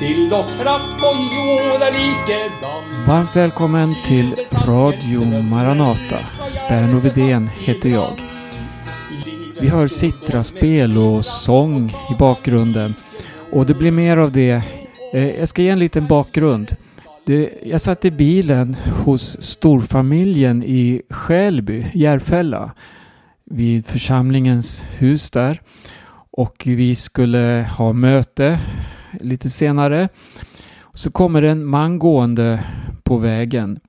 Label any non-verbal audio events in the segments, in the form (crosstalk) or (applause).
sill och kraft på jorden. Varmt välkommen till Radio Maranata. Berno Widén heter jag. Vi hör sittraspel och sång i bakgrunden. Och det blir mer av det. Eh, jag ska ge en liten bakgrund. Jag satt i bilen hos storfamiljen i Skälby, Järfälla, vid församlingens hus där. Och vi skulle ha möte lite senare. Så kommer en man gående på vägen,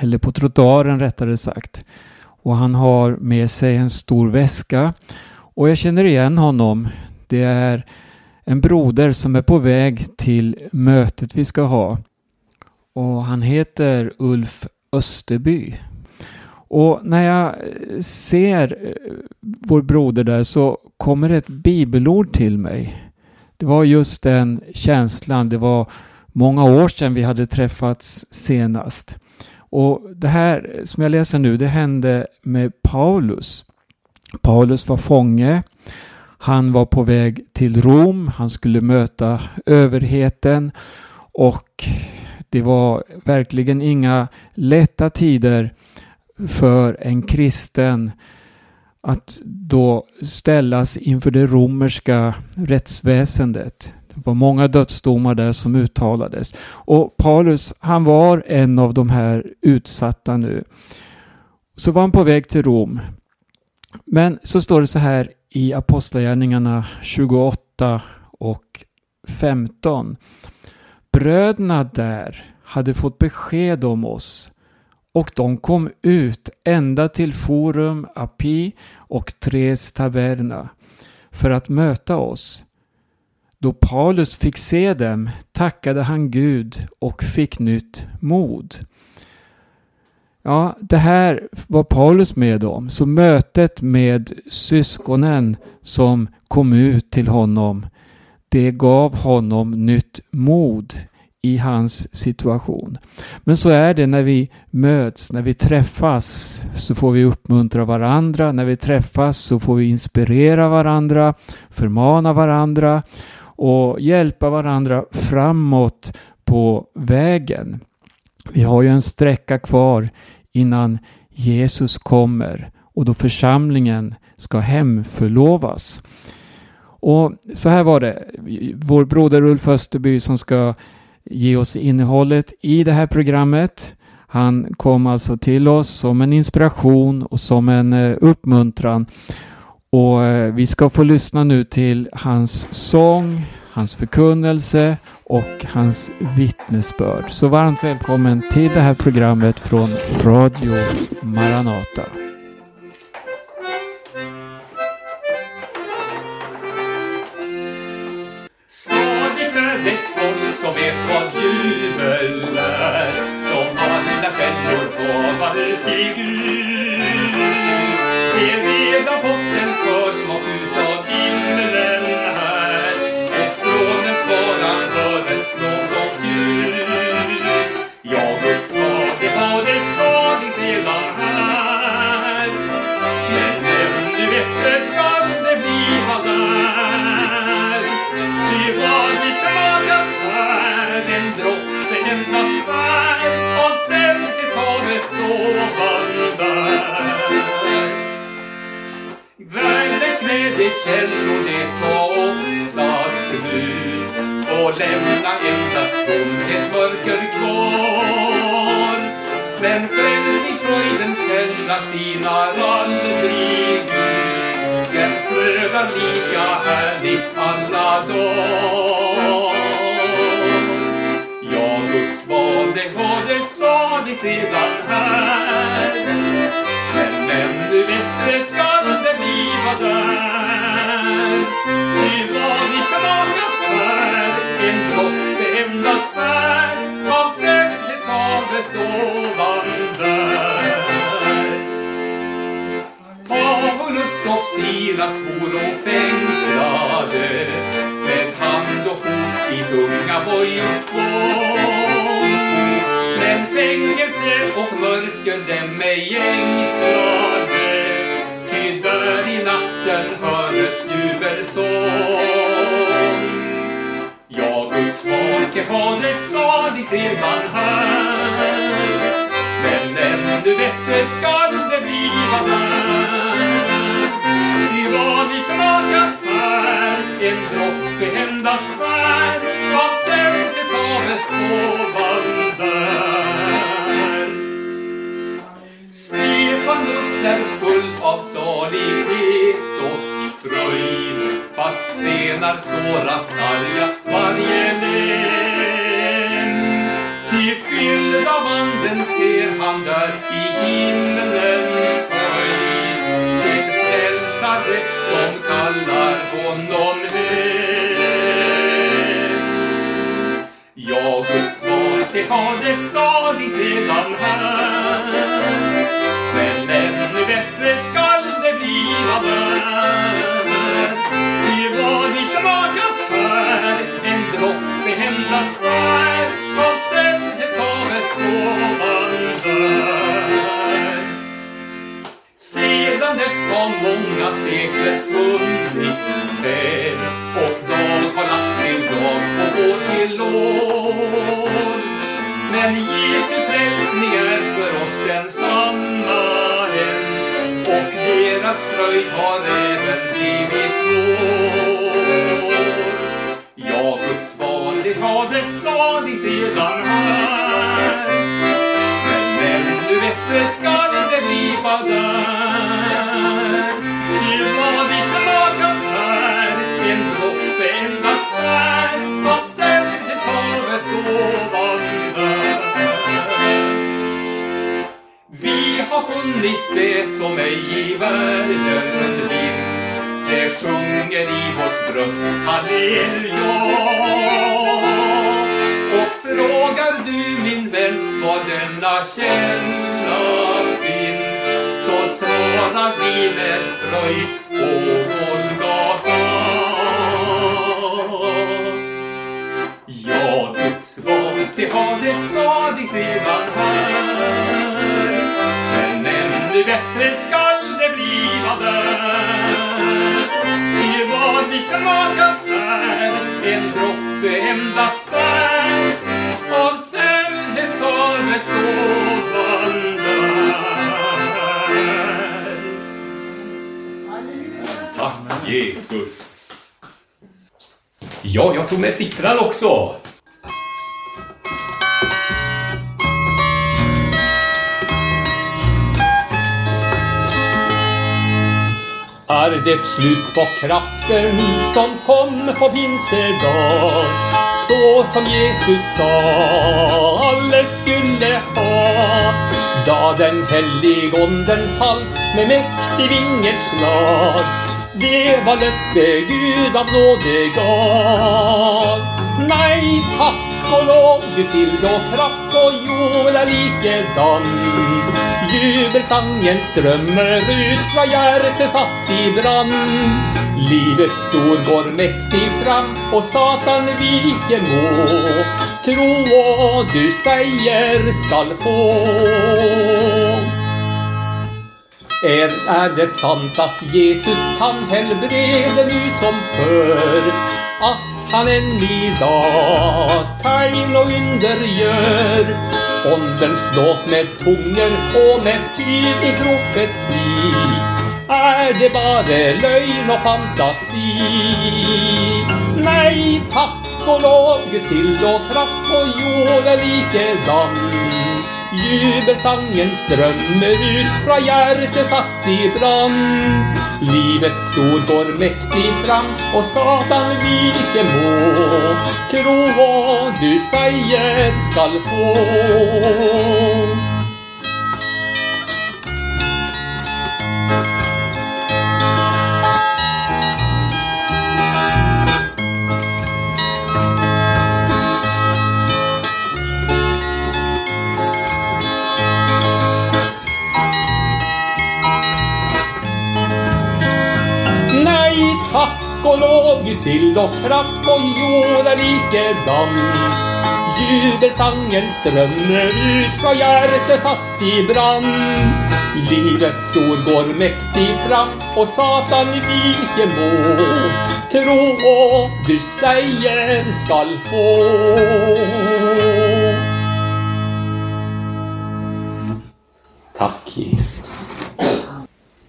eller på trottoaren rättare sagt. Och han har med sig en stor väska. Och jag känner igen honom. Det är en broder som är på väg till mötet vi ska ha. Och han heter Ulf Österby. Och när jag ser eh, vår broder där så kommer ett bibelord till mig. Det var just den känslan. Det var många år sedan vi hade träffats senast. Och det här som jag läser nu, det hände med Paulus. Paulus var fånge. Han var på väg till Rom. Han skulle möta överheten och det var verkligen inga lätta tider för en kristen att då ställas inför det romerska rättsväsendet. Det var många dödsdomar där som uttalades. Och Paulus, han var en av de här utsatta nu. Så var han på väg till Rom. Men så står det så här i Apostlagärningarna 28 och 15. Bröderna där hade fått besked om oss och de kom ut ända till Forum Api och Tres Taverna för att möta oss. Då Paulus fick se dem tackade han Gud och fick nytt mod. Ja, det här var Paulus med om. Så mötet med syskonen som kom ut till honom, det gav honom nytt mod i hans situation. Men så är det när vi möts, när vi träffas så får vi uppmuntra varandra. När vi träffas så får vi inspirera varandra, förmana varandra och hjälpa varandra framåt på vägen. Vi har ju en sträcka kvar innan Jesus kommer och då församlingen ska hemförlovas. Och så här var det. Vår broder Ulf Österby som ska ge oss innehållet i det här programmet. Han kom alltså till oss som en inspiration och som en eh, uppmuntran. Och eh, vi ska få lyssna nu till hans sång, hans förkunnelse och hans vittnesbörd. Så varmt välkommen till det här programmet från Radio Maranata. Så som vet vad jubel är som alla källor havar i Gud. Saligt redan här. Men ännu bättre skall det bliva där. Det var vi smakat här, en droppe endast här av säkerhetshavet ovan där. Paulus och Silas voro fängslade med hand och fot i tunga bojor spår. Fängelse och mörker dem ej ängslade ty där i natten hördes jubelsång. Ja, Guds Fader, Fader sa saligt redan här. Men ännu bättre skall det bliva här. Ty vad vi smakat här, en droppe endast skär av ett år. Salighet och fröjd fast senar såra sarga varje län. Ty fylld av anden ser han där i himlens höjd sin frälsare som kallar honom hem. Ja, Guds barn, det har det saligt redan här. Men ännu bättre sedan dess har många sekler svunnit väl och dag har lagt sin dag och år till år. Men Jesu frälsning är för oss densamma deras fröjd har även blivit vår. Ja, Guds barn, det har det saligt redan här. Men ännu bättre skall det bliva där. Ty vad vi smakat här, en droppe endast där av sällhetshavet då var har funnit det som ej i världen finns. Det sjunger i vårt bröst, halleluja. Och frågar du min vän var denna källa finns så svarar vi med fröjd Golgata. Ja, Guds svar det har det saligt redan här. Men bättre skall det bliva där. I vad vi smakat här, en droppe endast där av sällhetshavet ovan där. Tack Jesus. Ja, jag tog med sittran också. Är det slut på kraften som kom på pinsedag? Så som Jesus sa, alla skulle ha. Da den helligonden fall med mäktig vingeslag. Det var löfte Gud av nåde gav. Nej, tack och lov, till ild och kraft och jord är likedan. Jubelsangen strömmer ut från hjärtat satt i brand. Livets ord går mäktig fram och Satan viker må. Tro och du säger skall få. Är, är det sant att Jesus kan helbreda nu som förr? Att han än idag tegn och under gör? Ålderns dåp med tunger och med tydlig profetsi. är det bara lögn och fantasi? Nej, tack och lov, Guds ild och kraft på jorden likadan. Jubelsangen strömmer ut från hjärtat satt i brand. Livets sol går mäktigt fram och Satan vilken må. Tro vad du säger skall få. Och sill och kraft på jord är likedan. Jubelsangen strömmer ut från hjärtat satt i brand. Livets ord går mäktig fram och Satan viker må. tro och du säger skall få. Tack Jesus.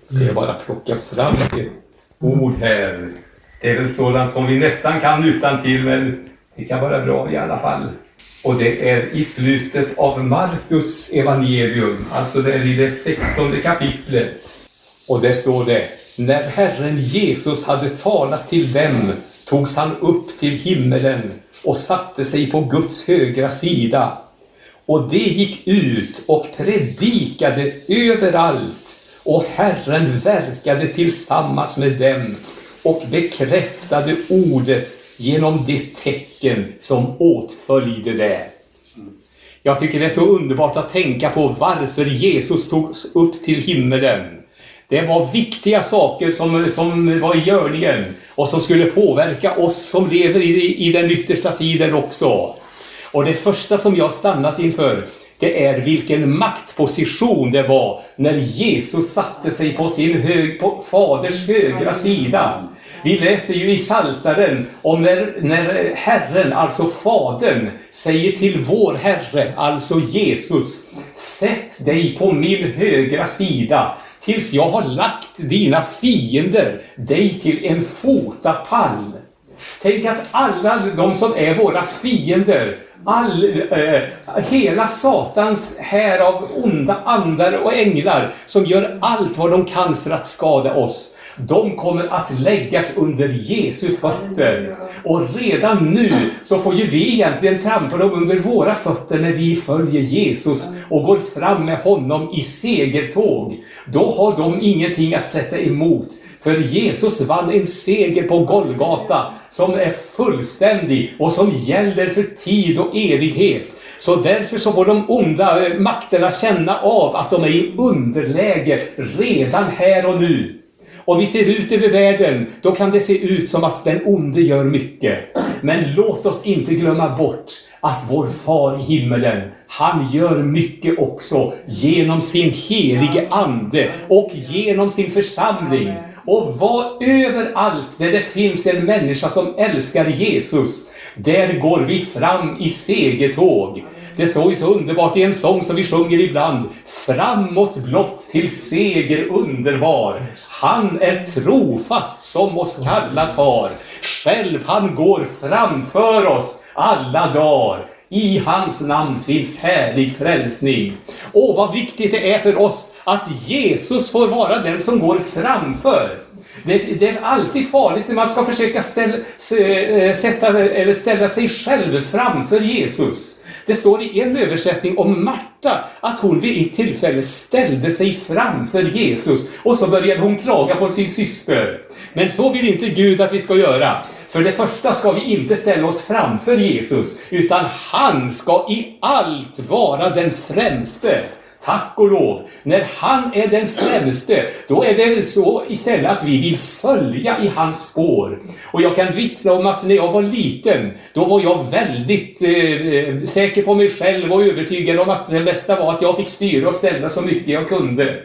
Ska jag bara plocka fram ett ord här. Det är väl sådant som vi nästan kan utan till men det kan vara bra i alla fall. Och det är i slutet av Markus evangelium, alltså det är i det 16 kapitlet. Och där står det, när Herren Jesus hade talat till dem togs han upp till himmelen och satte sig på Guds högra sida. Och det gick ut och predikade överallt och Herren verkade tillsammans med dem och bekräftade ordet genom det tecken som åtföljde det. Jag tycker det är så underbart att tänka på varför Jesus togs upp till himmelen. Det var viktiga saker som, som var i görningen och som skulle påverka oss som lever i, i den yttersta tiden också. Och det första som jag stannat inför, det är vilken maktposition det var när Jesus satte sig på sin hög, på faders högra sida. Vi läser ju i Saltaren om när, när Herren, alltså Fadern, säger till vår Herre, alltså Jesus, Sätt dig på min högra sida tills jag har lagt dina fiender dig till en fotapall. Tänk att alla de som är våra fiender, all, eh, hela Satans här av onda andar och änglar som gör allt vad de kan för att skada oss de kommer att läggas under Jesu fötter. Och redan nu så får ju vi egentligen trampa dem under våra fötter när vi följer Jesus och går fram med honom i segertåg. Då har de ingenting att sätta emot. För Jesus vann en seger på Golgata som är fullständig och som gäller för tid och evighet. Så därför så får de onda eh, makterna känna av att de är i underläge redan här och nu. Och vi ser ut över världen, då kan det se ut som att den onde gör mycket. Men låt oss inte glömma bort att vår far i himmelen, han gör mycket också genom sin helige Ande och genom sin församling. Och var överallt där det finns en människa som älskar Jesus, där går vi fram i segertåg. Det står ju så underbart i en sång som vi sjunger ibland. Framåt blott till seger underbar. Han är trofast som oss kallat har. Själv han går framför oss alla dagar. I hans namn finns härlig frälsning. Åh, vad viktigt det är för oss att Jesus får vara den som går framför. Det, det, är alltid farligt när man ska försöka ställa, eh, sätta, eller ställa sig själv framför Jesus. Det står i en översättning om Marta att hon vid ett tillfälle ställde sig framför Jesus och så började hon klaga på sin syster. Men så vill inte Gud att vi ska göra. För det första ska vi inte ställa oss framför Jesus, utan han ska i allt vara den främste. Tack och lov, när han är den främste, då är det så istället att vi vill följa i hans spår. Och jag kan vittna om att när jag var liten, då var jag väldigt eh, eh säker på mig själv och övertygad om att det bästa var att jag fick styra och ställa så mycket jag kunde.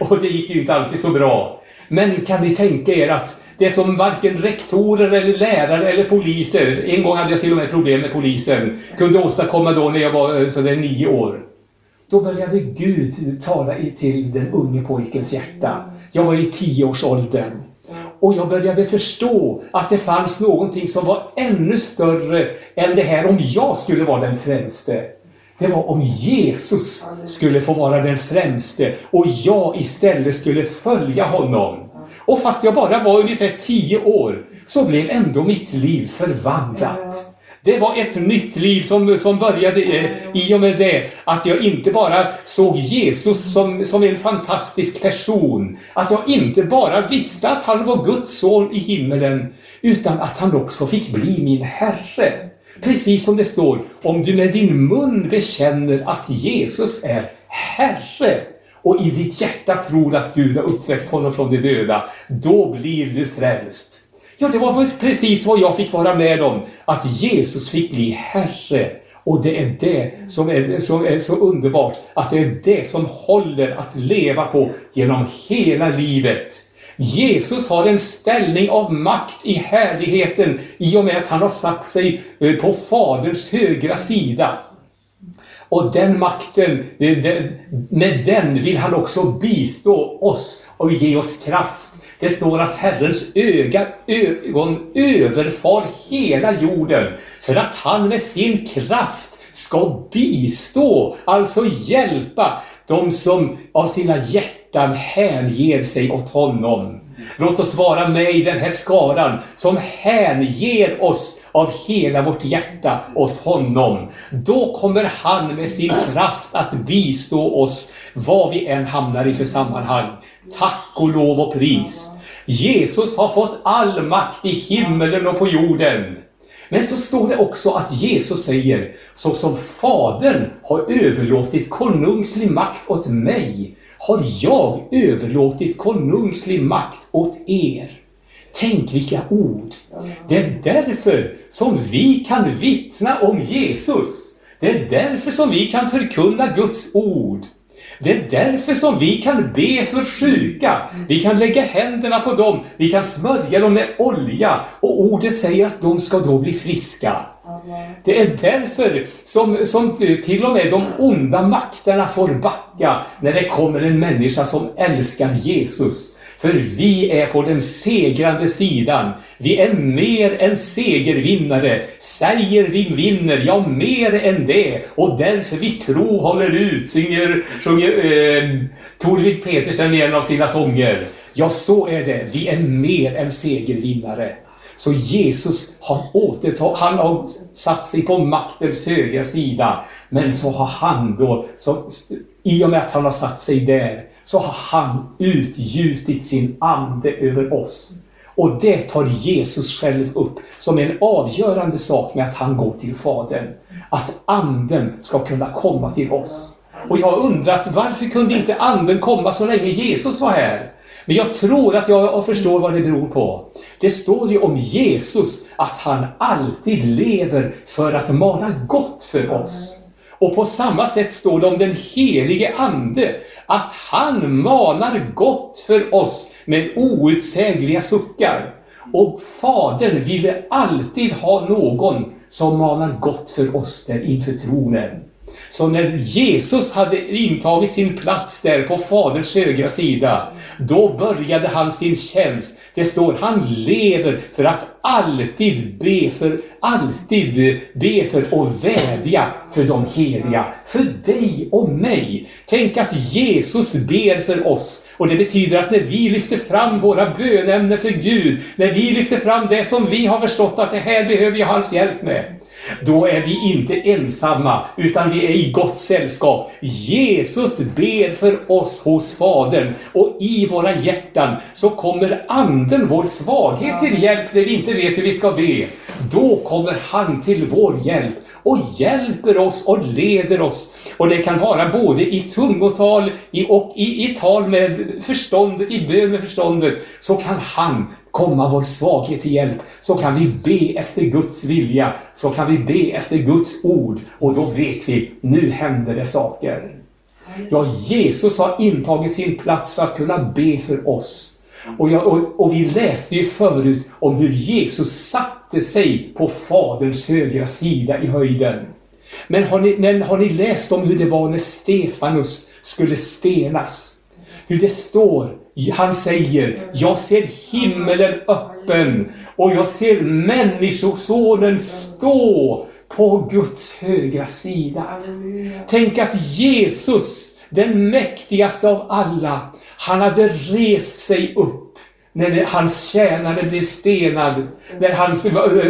Och det gick ju inte alltid så bra. Men kan ni tänka er att det som varken rektorer eller lärare eller poliser, en gång hade jag till och med problem med polisen, kunde åstadkomma då när jag var eh, sådär nio år. Då började Gud tala till den unge pojkens hjärta. Jag var i tioårsåldern. Och jag började förstå att det fanns någonting som var ännu större än det här om jag skulle vara den främste. Det var om Jesus skulle få vara den främste och jag istället skulle följa honom. Och fast jag bara var ungefär tio år så blev ändå mitt liv förvandlat. Det var ett nytt liv som, som började eh, i och med det att jag inte bara såg Jesus som, som en fantastisk person. Att jag inte bara visste att han var Guds son i himmelen, utan att han också fick bli min Herre. Precis som det står, om du med din mun bekänner att Jesus är Herre och i ditt hjärta tror att Gud har uppväckt honom från de döda, då blir du frälst. Ja, det var precis vad jag fick vara med om. Att Jesus fick bli Herre. Och det är det som är, som är så underbart, att det är det som håller att leva på genom hela livet. Jesus har en ställning av makt i härligheten i och med att han har satt sig eh, på Faderns högra sida. Och den makten, med den vill han också bistå oss och ge oss kraft. Det står att Herrens öga, ögon överfar hela jorden för att han med sin kraft ska bistå, alltså hjälpa de som av sina hjärtan hänger sig åt honom. Låt oss vara med i den här skaran som hänger oss av hela vårt hjärta åt honom. Då kommer han med sin kraft att bistå oss vad vi än hamnar i för sammanhang. Tack och lov och pris. Jesus har fått all makt i himmelen och på jorden. Men så står det också att Jesus säger, så som Fadern har överlåtit konungslig makt åt mig, har jag överlåtit konungslig makt åt er. Tänk vilka ord! Det är därför som vi kan vittna om Jesus. Det är därför som vi kan förkunna Guds ord. Det är därför som vi kan be för sjuka. Vi kan lägga händerna på dem, vi kan smörja dem med olja och ordet säger att de ska då bli friska. Det är därför som, som till och med de onda makterna får backa när det kommer en människa som älskar Jesus. För vi är på den segrande sidan. Vi är mer än segervinnare. Säger vi vinner, ja mer än det. Och därför vi tro håller ut, synger, sjunger eh, Torvid Petersen i en av sina sånger. Ja, så är det. Vi är mer än segervinnare. Så Jesus har återtagit, han har satt sig på maktens högra sida. Men så har han då, så, i och med att han har satt sig där, så har han utgjutit sin ande över oss. Och det tar Jesus själv upp som en avgörande sak med att han går till Fadern. Att anden ska kunna komma till oss. Och jag har undrat varför kunde inte anden komma så länge Jesus var här? Men jag tror att jag förstår vad det beror på. Det står ju om Jesus att han alltid lever för att mana gott för oss. Och på samma sätt står det om den helige Ande, att han manar gott för oss med outsägliga suckar. Och Fadern ville alltid ha någon som manar gott för oss där inför tronen. Så när Jesus hade intagit sin plats där på Faderns högra sida, då började han sin tjänst. Det står han lever för att alltid be för, alltid be för och vädja för de heliga, för dig och mig. Tänk att Jesus ber för oss. Och det betyder att när vi lyfter fram våra bönämnen för Gud, när vi lyfter fram det som vi har förstått att det här behöver jag hans hjälp med, då är vi inte ensamma, utan vi är i gott sällskap. Jesus ber för oss hos Fadern och i våra hjärtan så kommer Anden, vår svaghet, till hjälp när vi inte vet hur vi ska be. Då kommer han till vår hjälp och hjälper oss och leder oss. Och det kan vara både i tungotal och i, i tal med förståndet, i bön med förståndet, så kan han komma vår svaghet till hjälp. Så kan vi be efter Guds vilja, så kan vi be efter Guds ord och då vet vi, nu händer det saker. Ja, Jesus har intagit sin plats för att kunna be för oss. Och, jag, och, och, vi läste ju förut om hur Jesus satte sig på Faderns högra sida i höjden. Men har, ni, men har ni läst om hur det var när Stefanus skulle stenas? Hur det står, han säger, jag ser himmelen öppen och jag ser Människosonen stå på Guds högra sida. Tänk att Jesus, den mäktigaste av alla, han hade rest sig upp när hans tjänare blev stenad, när hans,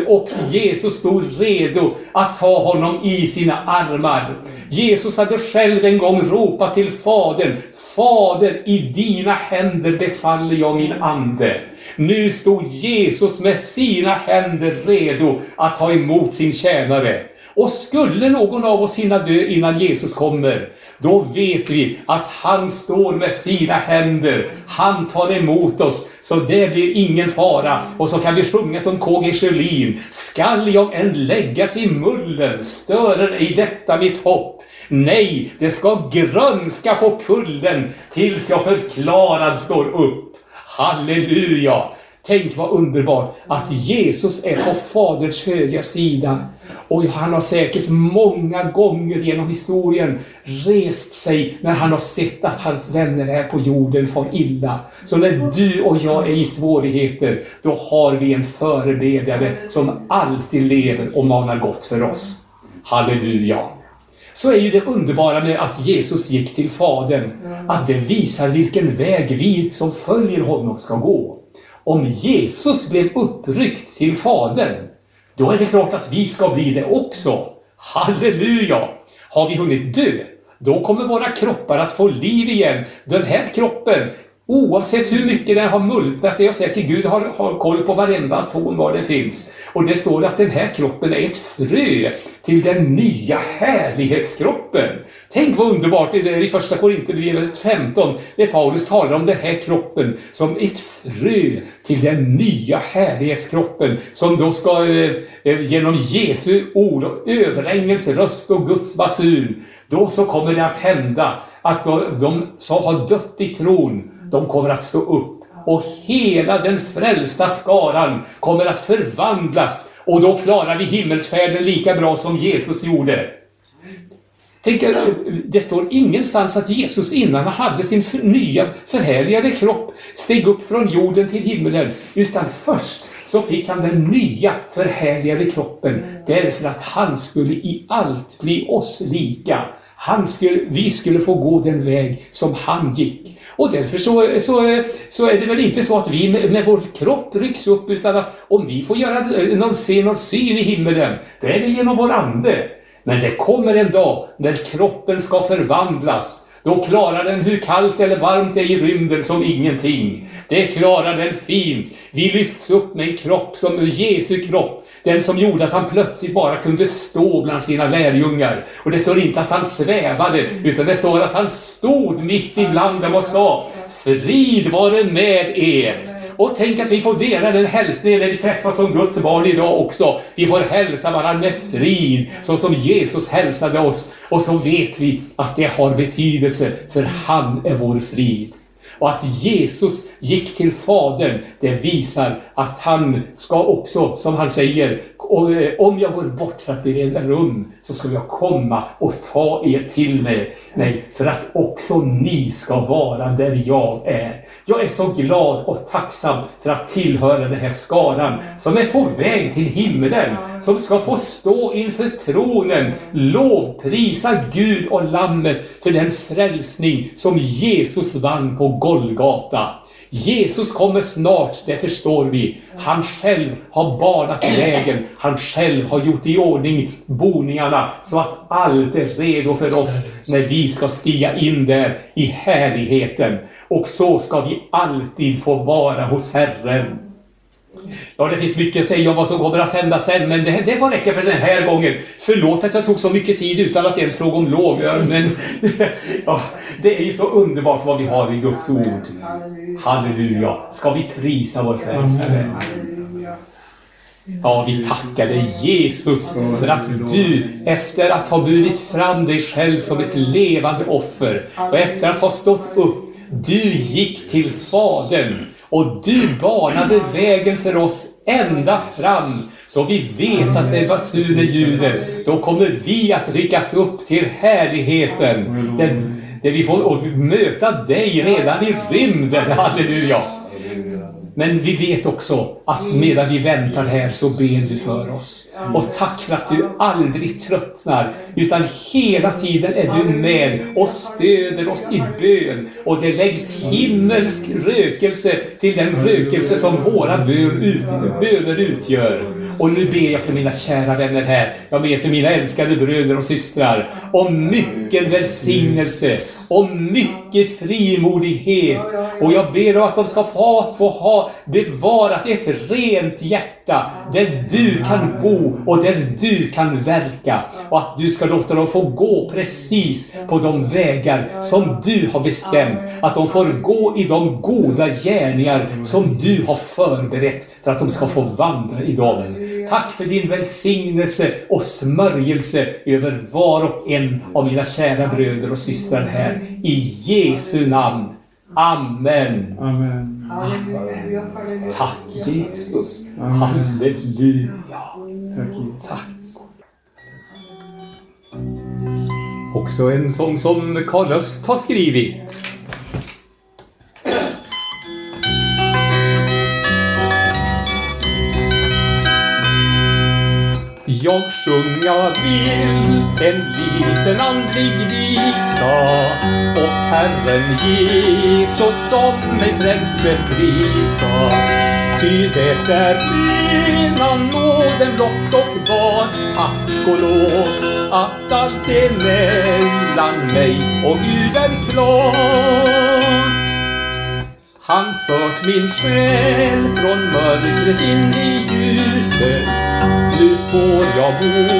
och Jesus stod redo att ta honom i sina armar. Jesus hade själv en gång ropat till Fadern, Fader, i dina händer befaller jag min ande. Nu stod Jesus med sina händer redo att ta emot sin tjänare. Och skulle någon av oss hinna dö innan Jesus kommer, då vet vi att han står med sina händer. Han tar emot oss, så det blir ingen fara. Och så kan vi sjunga som KG Sjölin. Skall jag än läggas i mullen, störer ej detta mitt hopp. Nej, det ska grönska på kullen tills jag förklarad står upp. Halleluja! Tänk vad underbart att Jesus är på Faderns högra sida. Och han har säkert många gånger genom historien rest sig när han har sett att hans vänner här på jorden far illa. Så när du och jag är i svårigheter, då har vi en förebedjare som alltid lever och manar gott för oss. Halleluja! så är ju det underbara med att Jesus gick till Fadern, att det visar vilken väg vi som följer honom ska gå. Om Jesus blev uppryckt till Fadern, då är det klart att vi ska bli det också. Halleluja! Har vi hunnit dö, då kommer våra kroppar att få liv igen. Den här kroppen Oavsett hur mycket den har multnat är jag säker Gud har, har koll på varenda atom var den finns. Och det står att den här kroppen är ett frö till den nya härlighetskroppen. Tänk vad underbart det är i första Korinthierbrevet 15 när Paulus talar om den här kroppen som ett frö till den nya härlighetskroppen som då ska eh, eh, genom Jesu ord och överängels röst och Guds basun, då så kommer det att hända att de som har dött i tron de kommer att stå upp och hela den frälsta skaran kommer att förvandlas och då klarar vi himmelsfärden lika bra som Jesus gjorde. Tänk, eh, det står ingenstans att Jesus innan han hade sin nya förhärligade kropp steg upp från jorden till himlen, utan först så fick han den nya förhärligade kroppen därför att han skulle i allt bli oss lika. Han skulle, vi skulle få gå den väg som han gick. Och därför så, så, så är det väl inte så att vi med, med vår kropp rycks upp, utan att om vi får göra någon, se någon syn i himmelen, då är det genom vår ande. Men det kommer en dag när kroppen ska förvandlas. Då klarar den hur kallt eller varmt det är i rymden som ingenting. Det klarar den fint. Vi lyfts upp med en kropp som Jesu kropp. Den som gjorde att han plötsligt bara kunde stå bland sina lärjungar. Och det står inte att han svävade, utan det står att han stod mitt ibland dem och sa Frid vare med er! Och tänk att vi får dela den hälsningen när vi träffas som Guds barn idag också. Vi får hälsa varandra med frid, så som Jesus hälsade oss. Och så vet vi att det har betydelse, för han är vår frid. Och att Jesus gick till Fadern, det visar att han ska också, som han säger, eh, om jag går bort för att bereda rum så ska jag komma och ta er till mig, mig för att också ni ska vara där jag är. Jag är så glad och tacksam för att tillhöra den här skaran som är på väg till himlen, som ska få stå inför tronen, lovprisa Gud och Lammet för den frälsning som Jesus vann på Golgata. Jesus kommer snart, det förstår vi. Han själv har banat vägen. Han själv har gjort i ordning boningarna så att allt är redo för oss när vi ska stiga in där i härligheten. Och så ska vi alltid få vara hos Herren. Ja, det finns mycket att säga om vad som kommer att hända sen, men det, det får räcka för den här gången. Förlåt att jag tog så mycket tid utan att ens fråga om lov, men (laughs) ja, det är ju så underbart vad vi har i Guds ord. Halleluja! Ska vi prisa vår frälsare? Ja, vi tackar dig Jesus för att du, efter att ha burit fram dig själv som ett levande offer och efter att ha stått upp, du gick till Fadern och du banade vägen för oss ända fram. Så vi vet att när basunen ljuder, då kommer vi att ryckas upp till härligheten. Den, där vi får möta dig redan i rymden. Halleluja! Men vi vet också att medan vi väntar här så ber du för oss. Och tack för att du aldrig tröttnar, utan hela tiden är du med och stöder oss i bön. Och det läggs himmelsk rökelse till den rökelse som våra böner utgör. Och nu ber jag för mina kära vänner här. Jag ber för mina älskade bröder och systrar om mycket välsignelse, om mycket frimodighet. Och jag ber att de ska få, få ha bevarat ett rent hjärta där du kan bo och där du kan verka. Och att du ska låta dem få gå precis på de vägar som du har bestämt. Att de får gå i de goda gärningar som du har förberett för att de ska få vandra i dem. Tack för din välsignelse och smörjelse över var och en av mina kära bröder och systrar här. I Jesu namn. Amen. Amen. Halleluja, halleluja. Tack Jesus. Amen. Halleluja. Tack Jesus. Tack. Också en sång som Karl Öst har skrivit. Jag sjunga vill en liten andlig visa och Herren Jesus som mig frälste prisa. Ty det är rena nåden blott och bart, tack och lov, att allt är mellan mig och Gud är klart. Han fört min själ från mörkret in i ljuset. Nu får jag bo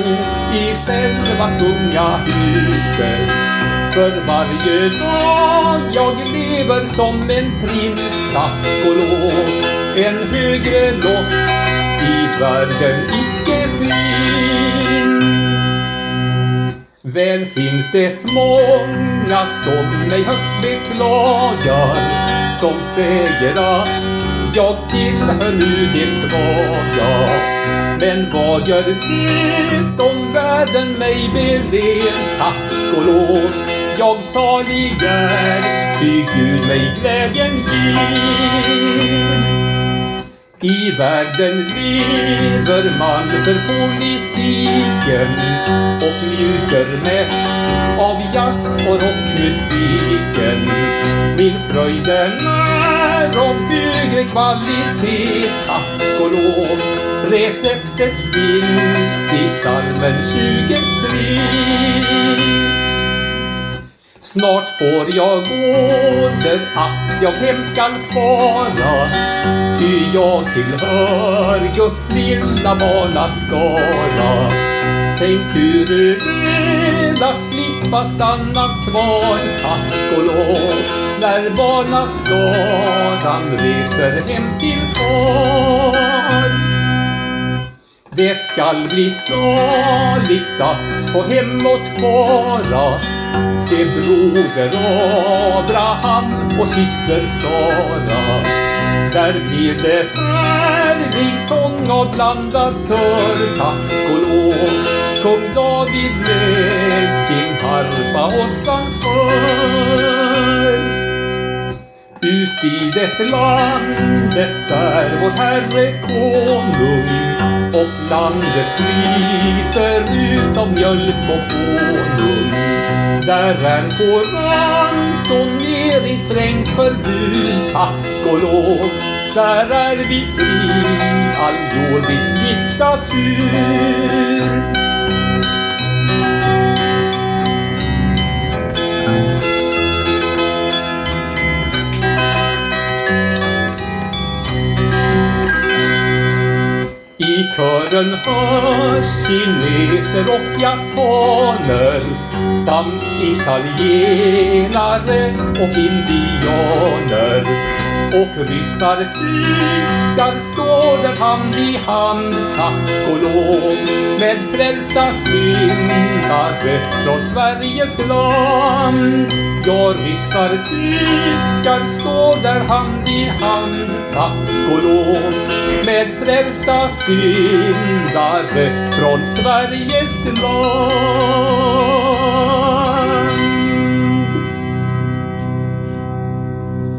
i själva kungahuset. För varje dag jag lever som en prins, tack och lov. En högre lott i världen icke finns. Väl finns det många som mig högt beklagar som säger att jag tillhör nu de svaga. Men vad gör det om världen mig beler? Tack och lov, jag salig är, ty Gud mig glädjen ger. I världen lever man för politiken och njuter mest av jazz och rockmusiken. Min fröjd den är av högre kvalitet, tack och lov. Receptet finns i salmen 23. Snart får jag order att jag hem skall fara. Ty jag tillhör Guds lilla barnaskara Tänk hur du vill att slippa stanna kvar. Tack och lov när barnaskaran reser hem till far det skall bli saligt att få hemåt fara Se broder Abraham och syster Sara. Där blir det härlig sång av blandad kör. Tack och lov Kung David med sin harpa och han ut i det landet där vår Herre konung landet flyter ut av mjölk och honung. Där är på ransonering strängt förbud, tack och lov. Där är vi fri, all jordisk diktatur. I kören hörs kineser och japaner samt italienare och indianer. Och ryssar, tyskar står där hand i hand, tack och lov, med frälsta syndare från Sveriges land. Ja, ryssar, tyskar står där hand i hand, tack och lov, med frälsta syndare från Sveriges land.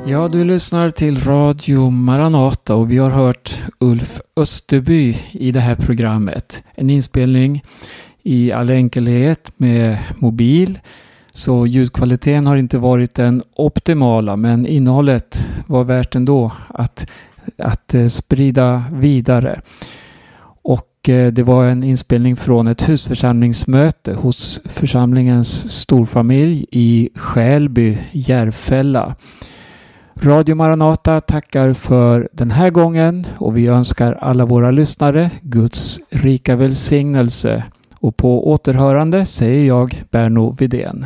Ja, du lyssnar till Radio Maranata och vi har hört Ulf Österby i det här programmet. En inspelning i all enkelhet med mobil. Så ljudkvaliteten har inte varit den optimala men innehållet var värt ändå att, att eh, sprida vidare. Och eh, det var en inspelning från ett husförsamlingsmöte hos församlingens storfamilj i Skälby, Järfälla. Radio Maranata tackar för den här gången och vi önskar alla våra lyssnare Guds rika välsignelse. Och på återhörande säger jag Berno Vidén.